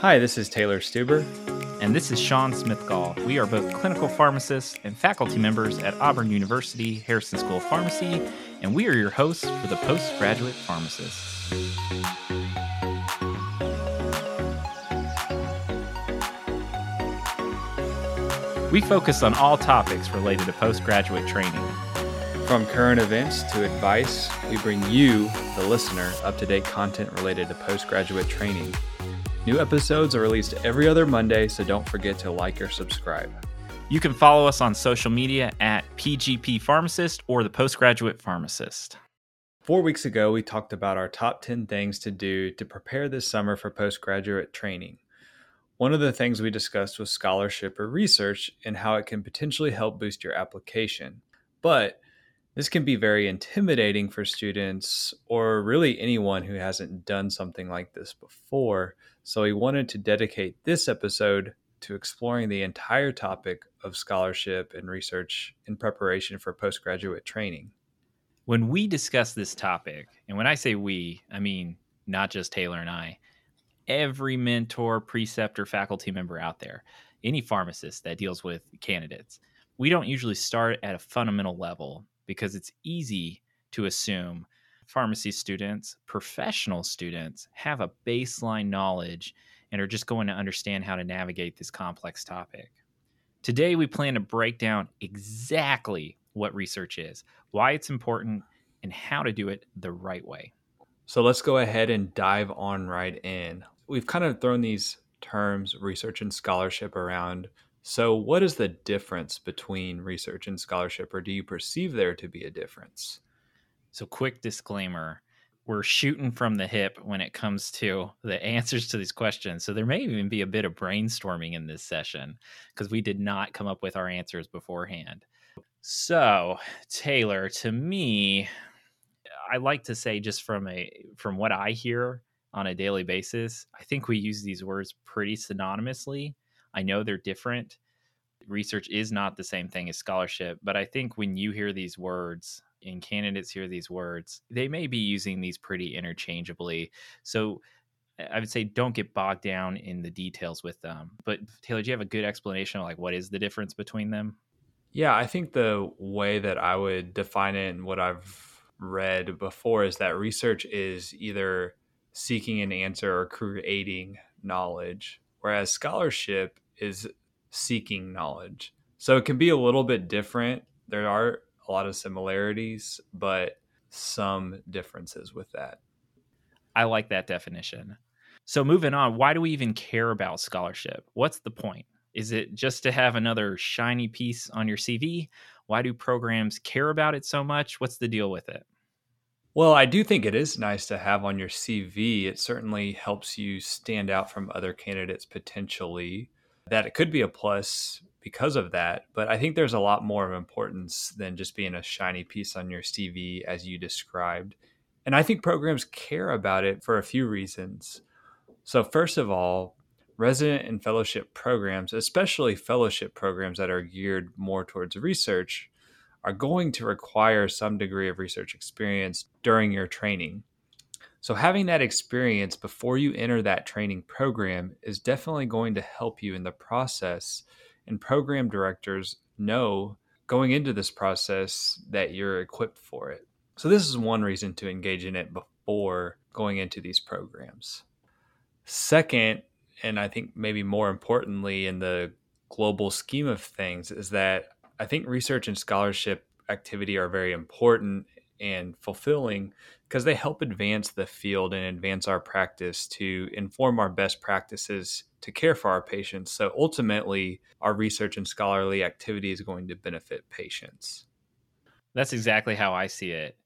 Hi, this is Taylor Stuber. And this is Sean Smithgall. We are both clinical pharmacists and faculty members at Auburn University Harrison School of Pharmacy, and we are your hosts for the Postgraduate Pharmacist. We focus on all topics related to postgraduate training. From current events to advice, we bring you, the listener, up to date content related to postgraduate training. New episodes are released every other Monday, so don't forget to like or subscribe. You can follow us on social media at PGP Pharmacist or the Postgraduate Pharmacist. Four weeks ago, we talked about our top 10 things to do to prepare this summer for postgraduate training. One of the things we discussed was scholarship or research and how it can potentially help boost your application. But this can be very intimidating for students or really anyone who hasn't done something like this before. So we wanted to dedicate this episode to exploring the entire topic of scholarship and research in preparation for postgraduate training. When we discuss this topic, and when I say we, I mean not just Taylor and I, every mentor, preceptor, faculty member out there, any pharmacist that deals with candidates. We don't usually start at a fundamental level because it's easy to assume pharmacy students, professional students, have a baseline knowledge and are just going to understand how to navigate this complex topic. Today, we plan to break down exactly what research is, why it's important, and how to do it the right way. So let's go ahead and dive on right in we've kind of thrown these terms, research and scholarship, around. So, what is the difference between research and scholarship, or do you perceive there to be a difference? So, quick disclaimer we're shooting from the hip when it comes to the answers to these questions. So, there may even be a bit of brainstorming in this session because we did not come up with our answers beforehand. So, Taylor, to me, I like to say just from a from what I hear, on a daily basis, I think we use these words pretty synonymously. I know they're different. Research is not the same thing as scholarship, but I think when you hear these words and candidates hear these words, they may be using these pretty interchangeably. So I would say don't get bogged down in the details with them. But Taylor, do you have a good explanation of like what is the difference between them? Yeah, I think the way that I would define it and what I've read before is that research is either seeking an answer or creating knowledge, whereas scholarship is seeking knowledge. So it can be a little bit different. There are a lot of similarities, but some differences with that. I like that definition. So moving on, why do we even care about scholarship? What's the point? Is it just to have another shiny piece on your CV? Why do programs care about it so much? What's the deal with it? Well, I do think it is nice to have on your CV. It certainly helps you stand out from other candidates potentially. That it could be a plus because of that. But I think there's a lot more of importance than just being a shiny piece on your CV as you described. And I think programs care about it for a few reasons. So, first of all, resident and fellowship programs, especially fellowship programs that are geared more towards research, are going to require some degree of research experience during your training. So, having that experience before you enter that training program is definitely going to help you in the process. And program directors know going into this process that you're equipped for it. So, this is one reason to engage in it before going into these programs. Second, and I think maybe more importantly in the global scheme of things, is that I think research and scholarship activity are very important and fulfilling because they help advance the field and advance our practice to inform our best practices to care for our patients. So ultimately, our research and scholarly activity is going to benefit patients. That's exactly how I see it.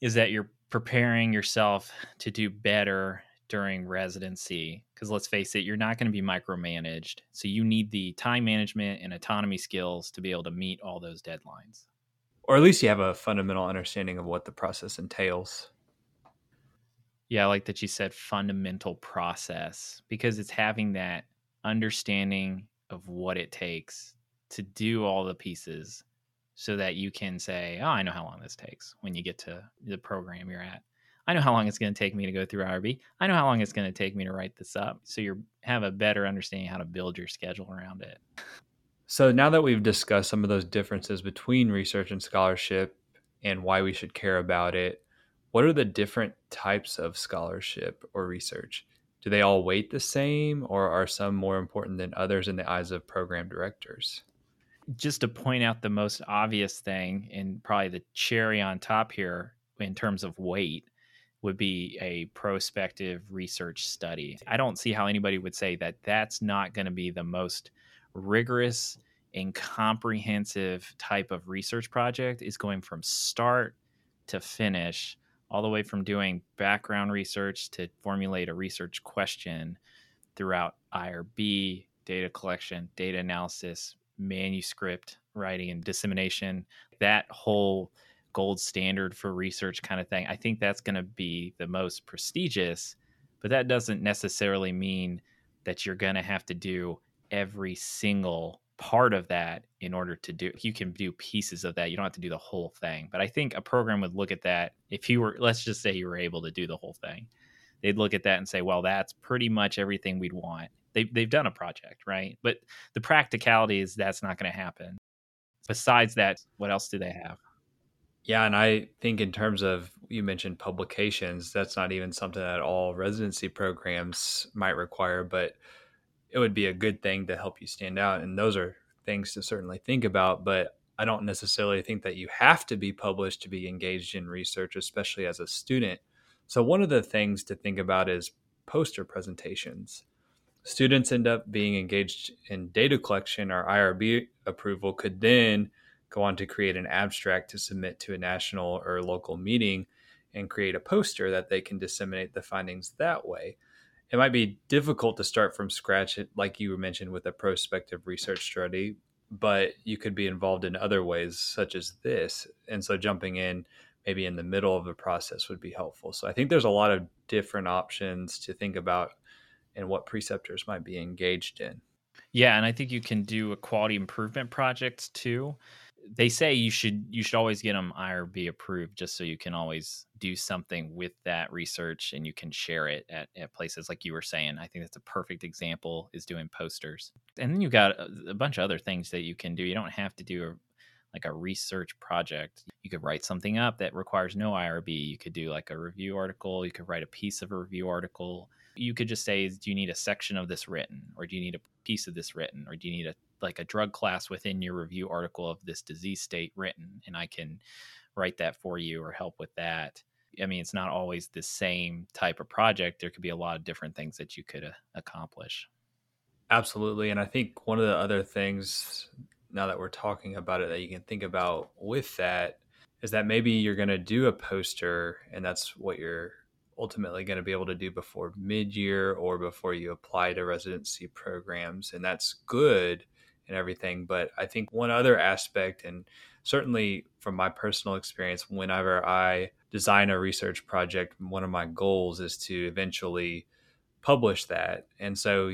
Is that you're preparing yourself to do better during residency because let's face it you're not going to be micromanaged so you need the time management and autonomy skills to be able to meet all those deadlines. Or at least you have a fundamental understanding of what the process entails. Yeah i like that you said fundamental process because it's having that understanding of what it takes to do all the pieces so that you can say oh i know how long this takes when you get to the program you're at I know how long it's going to take me to go through IRB. I know how long it's going to take me to write this up. So you have a better understanding how to build your schedule around it. So now that we've discussed some of those differences between research and scholarship and why we should care about it, what are the different types of scholarship or research? Do they all weight the same or are some more important than others in the eyes of program directors? Just to point out the most obvious thing and probably the cherry on top here in terms of weight would be a prospective research study. I don't see how anybody would say that that's not going to be the most rigorous and comprehensive type of research project is going from start to finish all the way from doing background research to formulate a research question throughout IRB, data collection, data analysis, manuscript writing and dissemination, that whole gold standard for research kind of thing. I think that's going to be the most prestigious, but that doesn't necessarily mean that you're going to have to do every single part of that in order to do you can do pieces of that you don't have to do the whole thing but i think a program would look at that if you were let's just say you were able to do the whole thing. They'd look at that and say well that's pretty much everything we'd want. They, they've done a project right? But the practicality is that's not going to happen. Besides that what else do they have yeah and i think in terms of you mentioned publications that's not even something that all residency programs might require but it would be a good thing to help you stand out. And those are things to certainly think about. But I don't necessarily think that you have to be published to be engaged in research, especially as a student. So, one of the things to think about is poster presentations. Students end up being engaged in data collection or IRB approval, could then go on to create an abstract to submit to a national or local meeting and create a poster that they can disseminate the findings that way it might be difficult to start from scratch, like you mentioned with a prospective research study, but you could be involved in other ways, such as this. And so jumping in maybe in the middle of the process would be helpful. So I think there's a lot of different options to think about and what preceptors might be engaged in. Yeah, and I think you can do a quality improvement projects too they say you should you should always get them IRB approved just so you can always do something with that research and you can share it at, at places like you were saying. I think that's a perfect example is doing posters. And then you've got uh, a, a bunch of other things that you can do. You don't have to do a like a research project. You could write something up that requires no IRB. You could do like a review article. You could write a piece of a review article. You could just say, do you need a section of this written, or do you need a piece of this written, or do you need a like a drug class within your review article of this disease state written, and I can write that for you or help with that. I mean, it's not always the same type of project. There could be a lot of different things that you could uh, accomplish. Absolutely. And I think one of the other things, now that we're talking about it, that you can think about with that is that maybe you're going to do a poster and that's what you're ultimately going to be able to do before mid year or before you apply to residency programs. And that's good and everything. But I think one other aspect, and certainly from my personal experience, whenever I design a research project, one of my goals is to eventually publish that. And so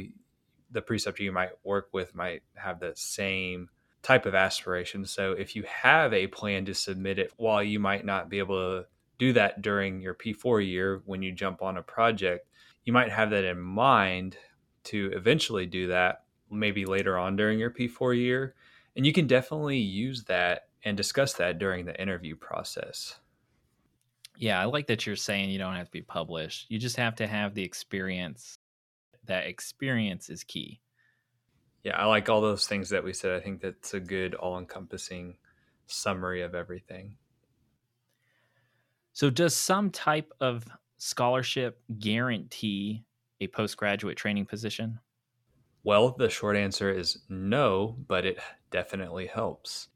the preceptor you might work with might have the same type of aspiration. So if you have a plan to submit it, while you might not be able to do that during your P4 year when you jump on a project, you might have that in mind to eventually do that maybe later on during your P4 year. And you can definitely use that and discuss that during the interview process. Yeah, I like that you're saying you don't have to be published. You just have to have the experience. That experience is key. Yeah, I like all those things that we said. I think that's a good all encompassing summary of everything. So, does some type of scholarship guarantee a postgraduate training position? Well, the short answer is no, but it definitely helps.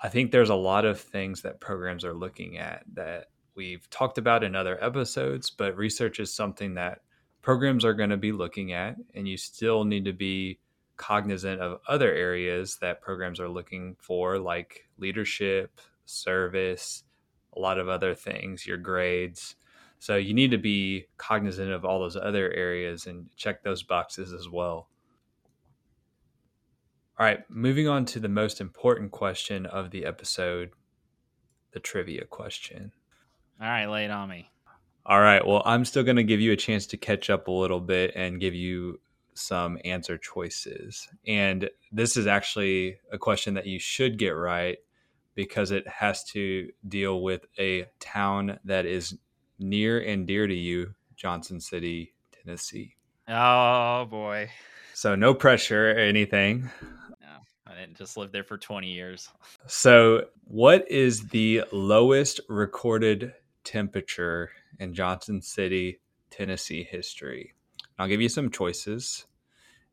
I think there's a lot of things that programs are looking at that we've talked about in other episodes, but research is something that programs are going to be looking at, and you still need to be cognizant of other areas that programs are looking for, like leadership, service, a lot of other things, your grades. So you need to be cognizant of all those other areas and check those boxes as well. All right, moving on to the most important question of the episode the trivia question. All right, lay it on me. All right. Well, I'm still going to give you a chance to catch up a little bit and give you some answer choices. And this is actually a question that you should get right because it has to deal with a town that is near and dear to you, Johnson City, Tennessee. Oh boy. So no pressure or anything. I didn't just live there for 20 years. So, what is the lowest recorded temperature in Johnson City, Tennessee history? I'll give you some choices.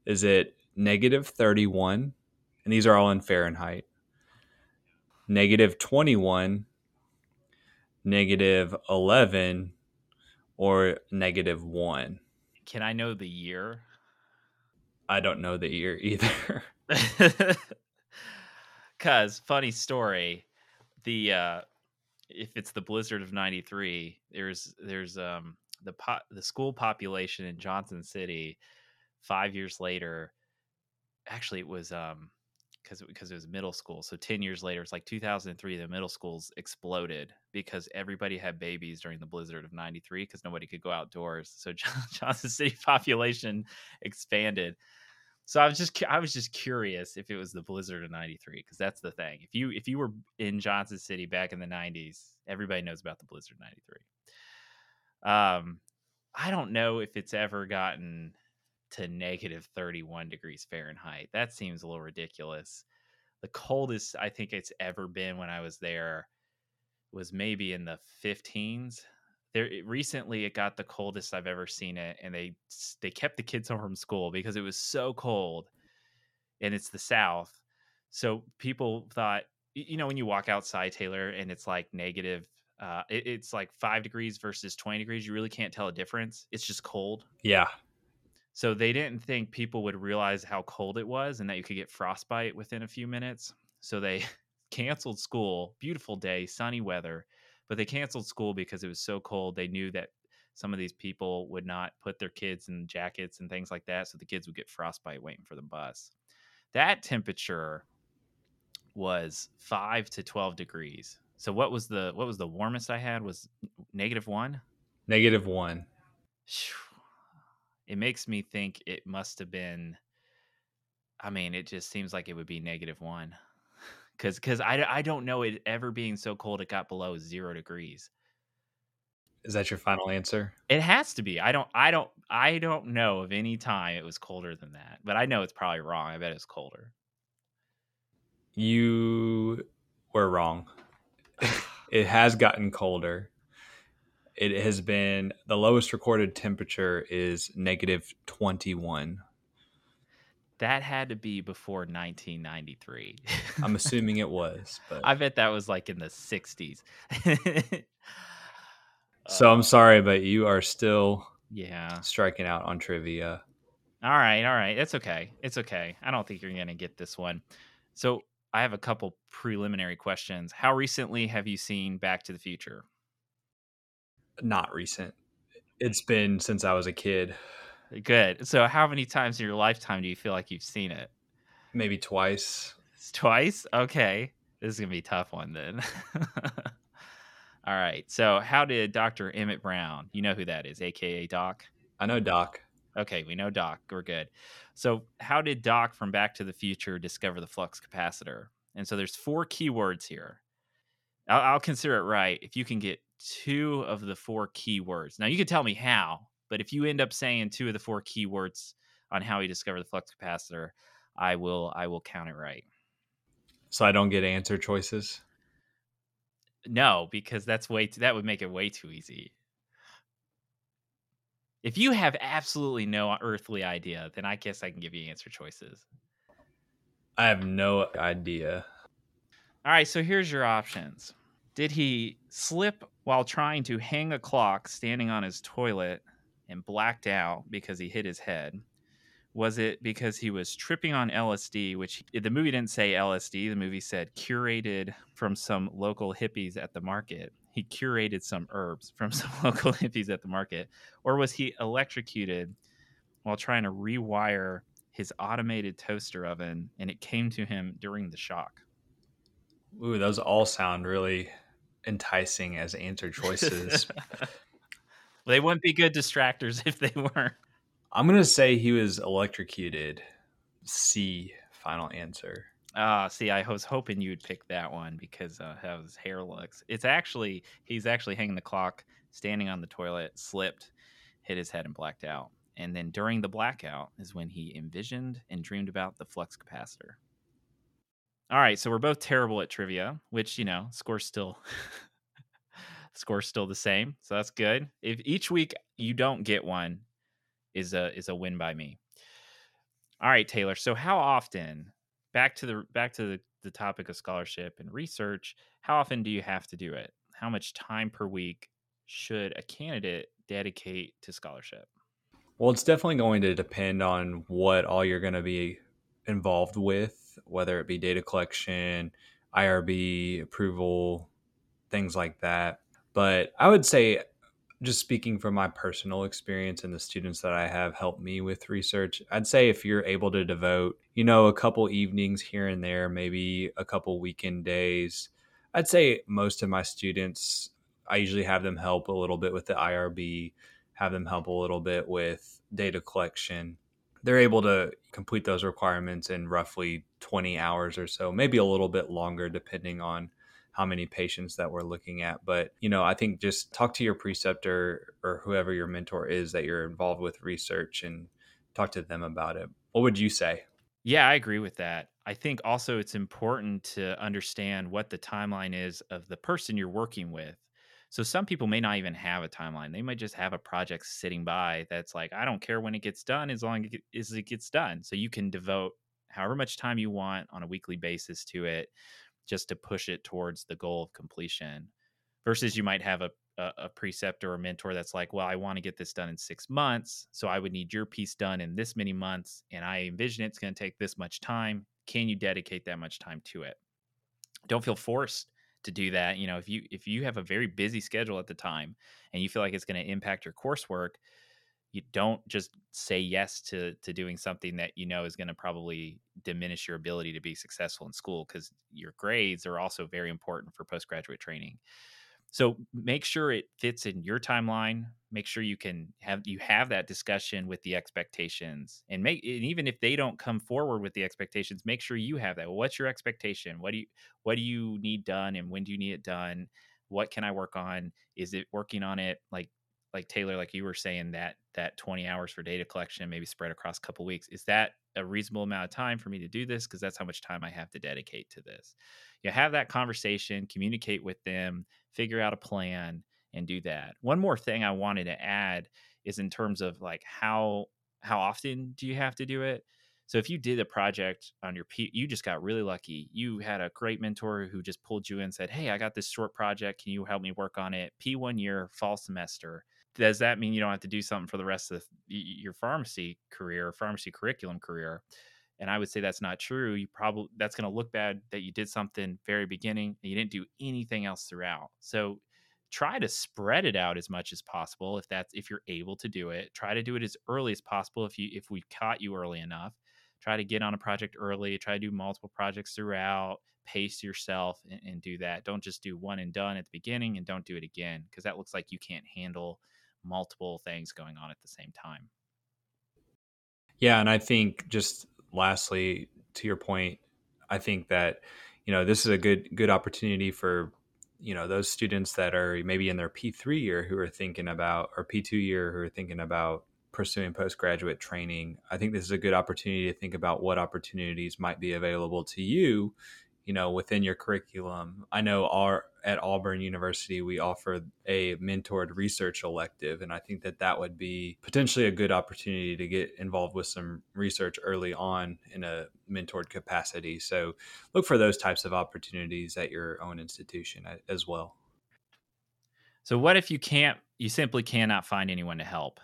Is it negative 31? And these are all in Fahrenheit. Negative 21, negative 11, or negative 1? Can I know the year? I don't know the year either. Cause funny story, the uh if it's the blizzard of 93, there's there's um the po- the school population in Johnson City 5 years later actually it was um because because it was middle school. So ten years later, it's like 2003. The middle schools exploded because everybody had babies during the blizzard of '93 because nobody could go outdoors. So Johnson City population expanded. So I was just I was just curious if it was the blizzard of '93 because that's the thing. If you if you were in Johnson City back in the '90s, everybody knows about the blizzard '93. Um, I don't know if it's ever gotten to negative 31 degrees Fahrenheit. That seems a little ridiculous. The coldest I think it's ever been when I was there was maybe in the 15s. There recently it got the coldest I've ever seen it and they they kept the kids home from school because it was so cold and it's the south. So people thought you know when you walk outside Taylor and it's like negative uh, it, it's like five degrees versus 20 degrees you really can't tell a difference it's just cold yeah so they didn't think people would realize how cold it was and that you could get frostbite within a few minutes. So they canceled school. Beautiful day, sunny weather, but they canceled school because it was so cold. They knew that some of these people would not put their kids in jackets and things like that, so the kids would get frostbite waiting for the bus. That temperature was 5 to 12 degrees. So what was the what was the warmest I had was negative 1? Negative 1 it makes me think it must have been i mean it just seems like it would be negative one because because I, I don't know it ever being so cold it got below zero degrees. Is that your final answer? It has to be i don't i don't i don't know of any time it was colder than that but i know it's probably wrong i bet it's colder. You were wrong. It has gotten colder. It has been the lowest recorded temperature is negative 21 that had to be before 1993 i'm assuming it was but i bet that was like in the 60s so i'm um, sorry but you are still yeah. striking out on trivia. All right all right. It's okay it's okay. I don't think you're gonna get this one. So i have a couple preliminary questions. How recently have you seen back to the future? Not recent. It's been since I was a kid. Good. So, how many times in your lifetime do you feel like you've seen it? Maybe twice. Twice? Okay. This is going to be a tough one then. All right. So, how did Dr. Emmett Brown, you know who that is, AKA Doc? I know Doc. Okay. We know Doc. We're good. So, how did Doc from Back to the Future discover the flux capacitor? And so, there's four keywords here. I'll, I'll consider it right if you can get two of the four keywords. Now you can tell me how, but if you end up saying two of the four keywords on how he discovered the flux capacitor, I will I will count it right. So I don't get answer choices. No, because that's way too, that would make it way too easy. If you have absolutely no earthly idea, then I guess I can give you answer choices. I have no idea. All right, so here's your options. Did he slip while trying to hang a clock standing on his toilet and blacked out because he hit his head? Was it because he was tripping on LSD, which the movie didn't say LSD, the movie said curated from some local hippies at the market? He curated some herbs from some local hippies at the market. Or was he electrocuted while trying to rewire his automated toaster oven and it came to him during the shock? Ooh, those all sound really enticing as answer choices. They wouldn't be good distractors if they weren't. I'm gonna say he was electrocuted. C. Final answer. Ah, uh, see, I was hoping you'd pick that one because uh, how his hair looks. It's actually he's actually hanging the clock, standing on the toilet, slipped, hit his head, and blacked out. And then during the blackout is when he envisioned and dreamed about the flux capacitor. All right, so we're both terrible at trivia, which you know, score's still score's still the same, so that's good. If each week you don't get one, is a is a win by me. All right, Taylor. So how often back to the back to the, the topic of scholarship and research, how often do you have to do it? How much time per week should a candidate dedicate to scholarship? Well, it's definitely going to depend on what all you're going to be involved with, whether it be data collection, IRB approval, things like that. But I would say just speaking from my personal experience and the students that I have helped me with research, I'd say if you're able to devote, you know, a couple evenings here and there, maybe a couple weekend days, I'd say most of my students, I usually have them help a little bit with the IRB, have them help a little bit with data collection. They're able to complete those requirements in roughly 20 hours or so, maybe a little bit longer, depending on how many patients that we're looking at. But, you know, I think just talk to your preceptor or whoever your mentor is that you're involved with research and talk to them about it. What would you say? Yeah, I agree with that. I think also it's important to understand what the timeline is of the person you're working with. So some people may not even have a timeline. They might just have a project sitting by that's like, I don't care when it gets done as long as it gets done. So you can devote however much time you want on a weekly basis to it just to push it towards the goal of completion versus you might have a, a, preceptor or mentor that's like well i want to get this done in six months so i would need your piece done in this many months and i envision it's going to take this much time. Can you dedicate that much time to it? Don't feel forced to do that you know if you if you have a very busy schedule at the time and you feel like it's going to impact your coursework you don't just say yes to to doing something that you know is going to probably diminish your ability to be successful in school because your grades are also very important for postgraduate training. So make sure it fits in your timeline make sure you can have you have that discussion with the expectations and make and even if they don't come forward with the expectations make sure you have that what's your expectation? What do you what do you need done and when do you need it done? What can i work on? Is it working on it like like Taylor, like you were saying that that 20 hours for data collection, maybe spread across a couple weeks, is that a reasonable amount of time for me to do this? Because that's how much time I have to dedicate to this. You have that conversation, communicate with them, figure out a plan, and do that. One more thing I wanted to add is in terms of like how how often do you have to do it? So if you did a project on your P, you just got really lucky. You had a great mentor who just pulled you in and said, "Hey, I got this short project. Can you help me work on it?" P one year, fall semester does that mean you don't have to do something for the rest of the, your pharmacy career, pharmacy curriculum career? And I would say that's not true. You probably that's going to look bad that you did something very beginning and you didn't do anything else throughout. So try to spread it out as much as possible if that's if you're able to do it. Try to do it as early as possible if you if we caught you early enough. Try to get on a project early. Try to do multiple projects throughout. Pace yourself and, and do that. Don't just do one and done at the beginning and don't do it again because that looks like you can't handle multiple things going on at the same time. Yeah, and I think just lastly to your point, I think that you know this is a good good opportunity for you know those students that are maybe in their P3 year who are thinking about or P2 year who are thinking about pursuing postgraduate training. I think this is a good opportunity to think about what opportunities might be available to you you know within your curriculum i know our at auburn university we offer a mentored research elective and i think that that would be potentially a good opportunity to get involved with some research early on in a mentored capacity. So look for those types of opportunities at your own institution uh, as well. So what if you can't you simply cannot find anyone to help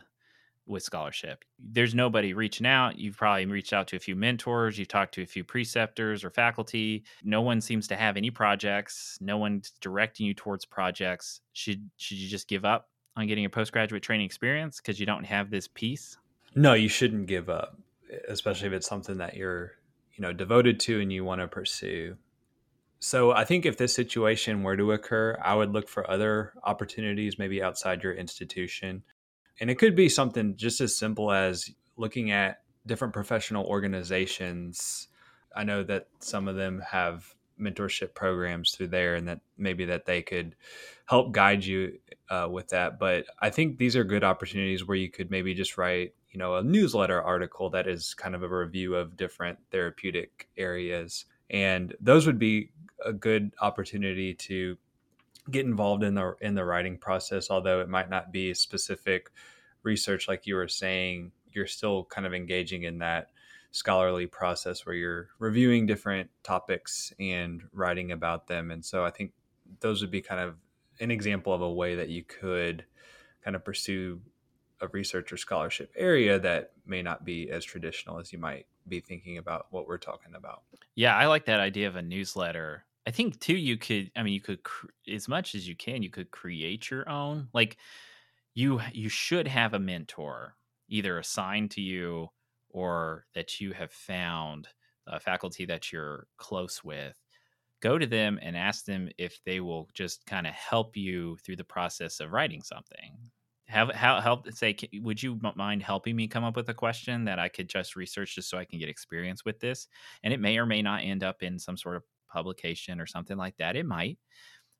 with scholarship. There's nobody reaching out. You've probably reached out to a few mentors, you've talked to a few preceptors or faculty. No one seems to have any projects. No one's directing you towards projects. Should should you just give up on getting a postgraduate training experience because you don't have this piece? No, you shouldn't give up, especially if it's something that you're, you know, devoted to and you want to pursue. So I think if this situation were to occur, I would look for other opportunities maybe outside your institution And it could be something just as simple as looking at different professional organizations. I know that some of them have mentorship programs through there and that maybe that they could help guide you uh, with that but i think these are good opportunities where you could maybe just write you know a newsletter article that is kind of a review of different therapeutic areas and those would be a good opportunity to get involved in the in the writing process although it might not be specific research like you were saying you're still kind of engaging in that scholarly process where you're reviewing different topics and writing about them. And so I think those would be kind of an example of a way that you could kind of pursue a research or scholarship area that may not be as traditional as you might be thinking about what we're talking about. Yeah, I like that idea of a newsletter. I think too you could I mean you could as much as you can you could create your own. Like you you should have a mentor either assigned to you or that you have found a faculty that you're close with, go to them and ask them if they will just kind of help you through the process of writing something. Have how help say, would you mind helping me come up with a question that I could just research just so I can get experience with this? And it may or may not end up in some sort of publication or something like that. It might,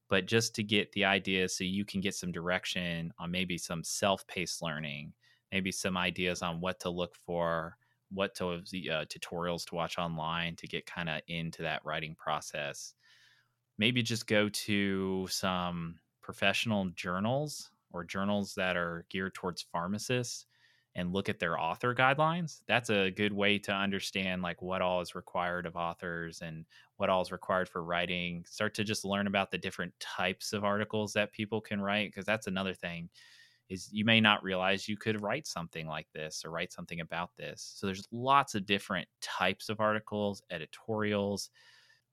but just to get the idea so you can get some direction on maybe some self paced learning, maybe some ideas on what to look for what to uh, tutorials to watch online to get kind of into that writing process. Maybe just go to some professional journals or journals that are geared towards pharmacists and look at their author guidelines. That's a good way to understand like what all is required of authors and what all is required for writing. Start to just learn about the different types of articles that people can write because that's another thing is you may not realize you could write something like this or write something about this. So there's lots of different types of articles, editorials,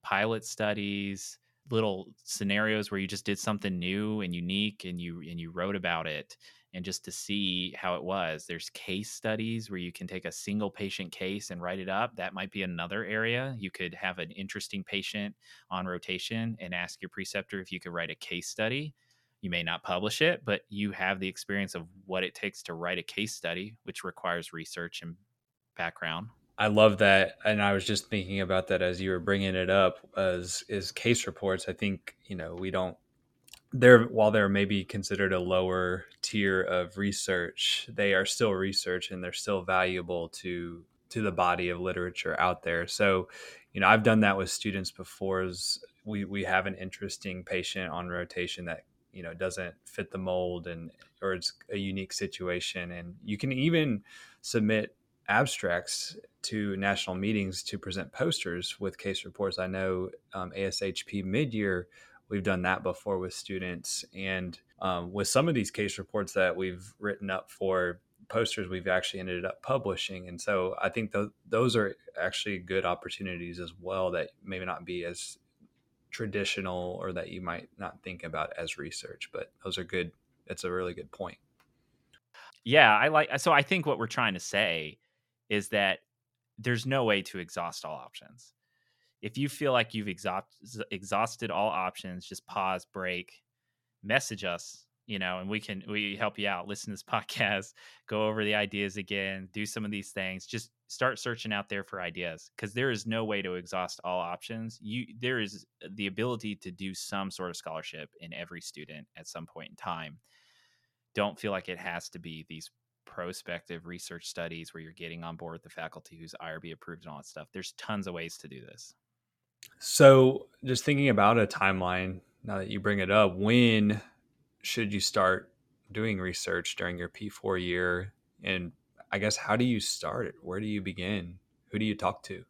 pilot studies, little scenarios where you just did something new and unique and you and you wrote about it and just to see how it was. There's case studies where you can take a single patient case and write it up. That might be another area. You could have an interesting patient on rotation and ask your preceptor if you could write a case study you may not publish it, but you have the experience of what it takes to write a case study, which requires research and background. I love that, and I was just thinking about that as you were bringing it up. As is case reports, I think you know we don't. They're while they're maybe considered a lower tier of research, they are still research and they're still valuable to to the body of literature out there. So, you know, I've done that with students before. As we we have an interesting patient on rotation that you know doesn't fit the mold and or it's a unique situation and you can even submit abstracts to national meetings to present posters with case reports. I know um, ashp mid-year we've done that before with students. And um, with some of these case reports that we've written up for posters we've actually ended up publishing. And so i think th- those are actually good opportunities as well that maybe not be as traditional or that you might not think about as research but those are good it's a really good point. Yeah i like so i think what we're trying to say is that there's no way to exhaust all options if you feel like you've exhaust, exhausted all options just pause break message us you know, and we can we help you out. Listen to this podcast, go over the ideas again, do some of these things. Just start searching out there for ideas because there is no way to exhaust all options. You there is the ability to do some sort of scholarship in every student at some point in time. Don't feel like it has to be these prospective research studies where you're getting on board with the faculty who's IRB approved and all that stuff. There's tons of ways to do this. So, just thinking about a timeline now that you bring it up, when should you start doing research during your P4 year? And I guess, how do you start it? Where do you begin? Who do you talk to?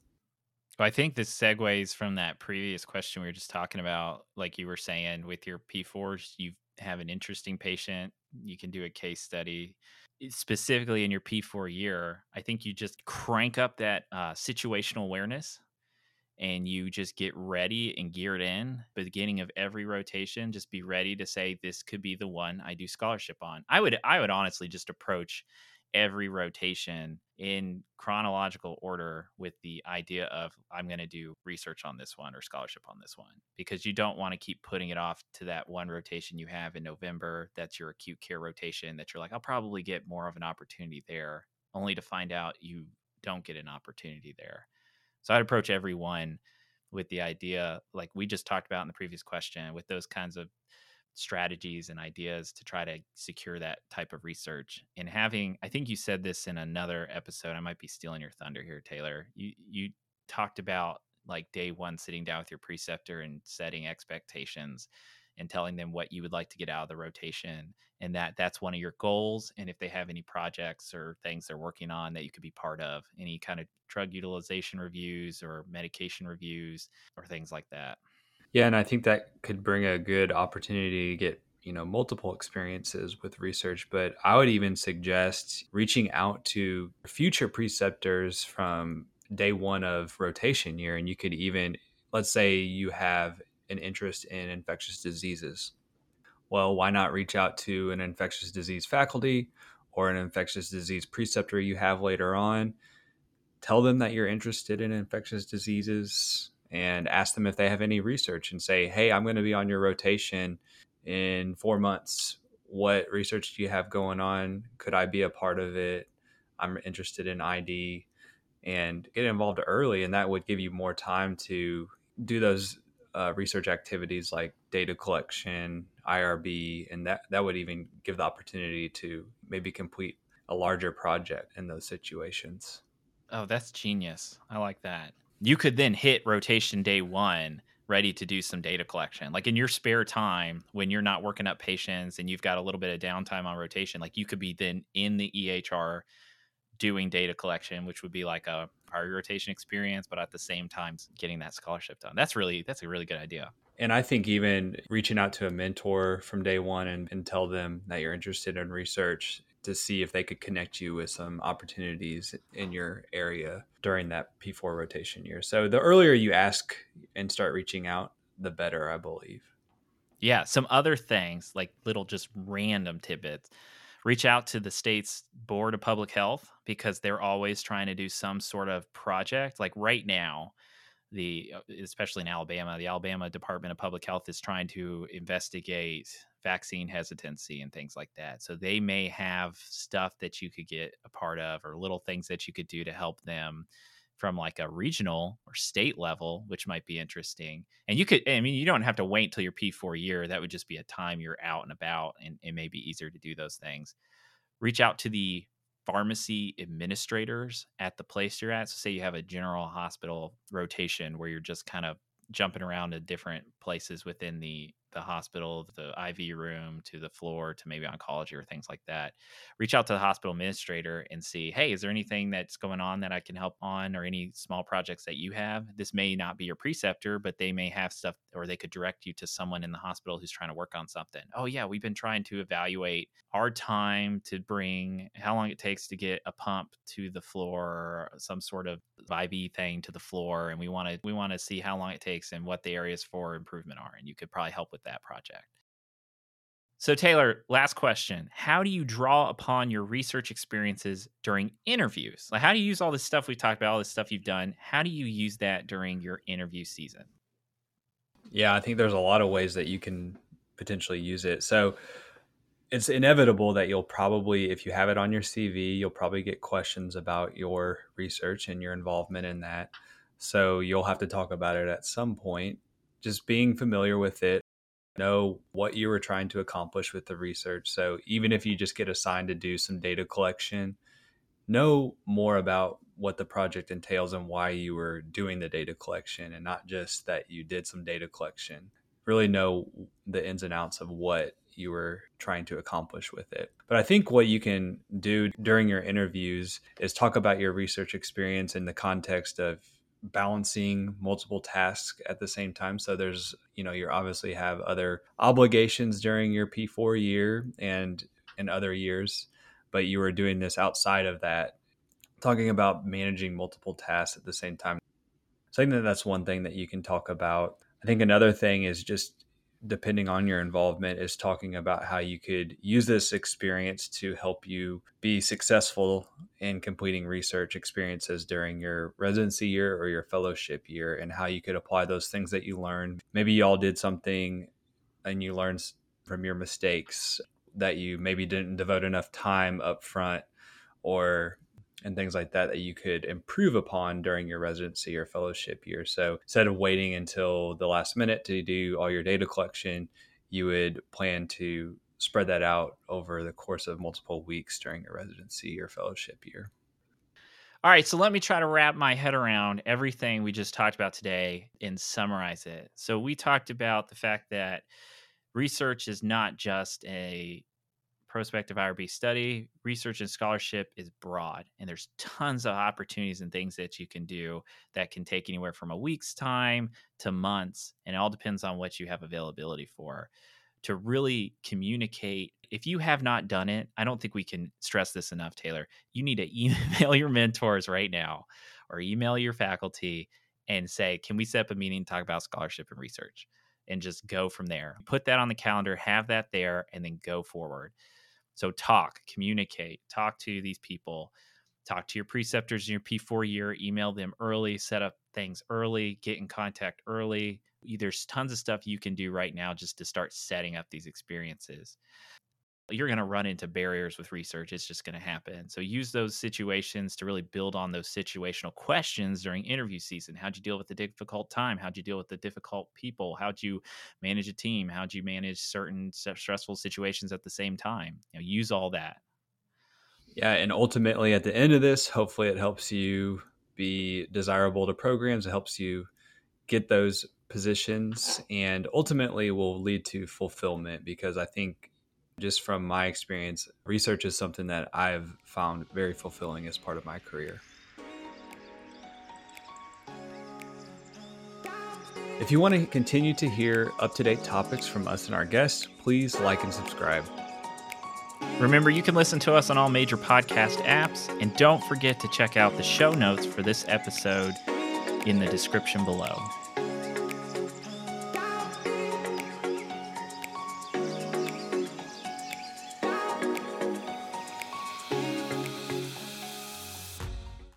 Well, I think this segues from that previous question we were just talking about. Like you were saying, with your P4s, you have an interesting patient, you can do a case study. Specifically in your P4 year, I think you just crank up that uh, situational awareness and you just get ready and geared in beginning of every rotation just be ready to say this could be the one i do scholarship on. I would i would honestly just approach every rotation in chronological order with the idea of I'm going to do research on this one or scholarship on this one because you don't want to keep putting it off to that one rotation you have in November that's your acute care rotation that you're like I'll probably get more of an opportunity there only to find out you don't get an opportunity there. So I'd approach everyone with the idea like we just talked about in the previous question with those kinds of strategies and ideas to try to secure that type of research and having i think you said this in another episode i might be stealing your thunder here taylor you you talked about like day one sitting down with your preceptor and setting expectations and telling them what you would like to get out of the rotation and that that's one of your goals and if they have any projects or things they're working on that you could be part of any kind of drug utilization reviews or medication reviews or things like that yeah, and I think that could bring a good opportunity to get you know multiple experiences with research but i would even suggest reaching out to future preceptors from day one of rotation year and you could even let's say you have an interest in infectious diseases. Well why not reach out to an infectious disease faculty or an infectious disease preceptor you have later on? Tell them that you're interested in infectious diseases and ask them if they have any research and say, hey, I'm going to be on your rotation in four months. What research do you have going on? Could I be a part of it? I'm interested in ID and get involved early. And that would give you more time to do those uh, research activities like data collection, IRB, and that, that would even give the opportunity to maybe complete a larger project in those situations. Oh, that's genius. I like that you could then hit rotation day one ready to do some data collection. Like in your spare time when you're not working up patients and you've got a little bit of downtime on rotation, like you could be then in the EHR doing data collection, which would be like a prior rotation experience, but at the same time getting that scholarship done. That's really that's a really good idea. And I think even reaching out to a mentor from day one and, and tell them that you're interested in research to see if they could connect you with some opportunities in your area during that P4 rotation year. So the earlier you ask and start reaching out, the better, I believe. Yeah, some other things like little just random tidbits. Reach out to the state's Board of Public Health because they're always trying to do some sort of project. Like right now, the uh, especially in Alabama, the Alabama Department of Public Health is trying to investigate vaccine hesitancy and things like that. So they may have stuff that you could get a part of or little things that you could do to help them from like a regional or state level, which might be interesting. And you could, I mean, you don't have to wait until your P4 year. That would just be a time you're out and about and it may be easier to do those things. Reach out to the pharmacy administrators at the place you're at. So, say you have a general hospital rotation where you're just kind of jumping around to different places within the the hospital, the IV room, to the floor, to maybe oncology or things like that. Reach out to the hospital administrator and see, hey, is there anything that's going on that I can help on or any small projects that you have? This may not be your preceptor, but they may have stuff or they could direct you to someone in the hospital who's trying to work on something. Oh, yeah, we've been trying to evaluate our time to bring how long it takes to get a pump to the floor, some sort of IV thing to the floor, and we want to we want to see how long it takes and what the areas for improvement are. And you could probably help with that project. So, Taylor, last question. How do you draw upon your research experiences during interviews? Like, how do you use all this stuff we talked about, all this stuff you've done? How do you use that during your interview season? Yeah, I think there's a lot of ways that you can potentially use it. So, it's inevitable that you'll probably, if you have it on your CV, you'll probably get questions about your research and your involvement in that. So, you'll have to talk about it at some point. Just being familiar with it know what you were trying to accomplish with the research. So even if you just get assigned to do some data collection, know more about what the project entails and why you were doing the data collection and not just that you did some data collection. Really know the ins and outs of what you were trying to accomplish with it. But I think what you can do during your interviews is talk about your research experience in the context of balancing multiple tasks at the same time. So there's, you know, you obviously have other obligations during your P4 year and in other years, but you are doing this outside of that, talking about managing multiple tasks at the same time. So I think that that's one thing that you can talk about. I think another thing is just depending on your involvement, is talking about how you could use this experience to help you be successful in completing research experiences during your residency year or your fellowship year, and how you could apply those things that you learned. Maybe you all did something and you learned from your mistakes that you maybe didn't devote enough time up front or and things like that that you could improve upon during your residency or fellowship year. So instead of waiting until the last minute to do all your data collection, you would plan to spread that out over the course of multiple weeks during your residency or fellowship year. All right, so let me try to wrap my head around everything we just talked about today and summarize it. So we talked about the fact that research is not just a prospective IRB study, research and scholarship is broad, and there's tons of opportunities and things that you can do that can take anywhere from a week's time to months, and it all depends on what you have availability for. To really communicate, if you have not done it, I don't think we can stress this enough, Taylor. You need to email your mentors right now or email your faculty and say, Can we set up a meeting to talk about scholarship and research? And just go from there. Put that on the calendar, have that there, and then go forward so talk, communicate, talk to these people, talk to your preceptors in your P4 year, email them early, set up things early, get in contact early. There's tons of stuff you can do right now just to start setting up these experiences you're going to run into barriers with research. It's just going to happen. So use those situations to really build on those situational questions during interview season. How'd you deal with the difficult time? How'd you deal with the difficult people? How'd you manage a team? How'd you manage certain stressful situations at the same time? You know, use all that. Yeah, and ultimately at the end of this, hopefully it helps you be desirable to programs. It helps you get those positions and ultimately will lead to fulfillment because I think just from my experience, research is something that I've found very fulfilling as part of my career. If you want to continue to hear up to date topics from us and our guests, please like and subscribe. Remember, you can listen to us on all major podcast apps, and don't forget to check out the show notes for this episode in the description below.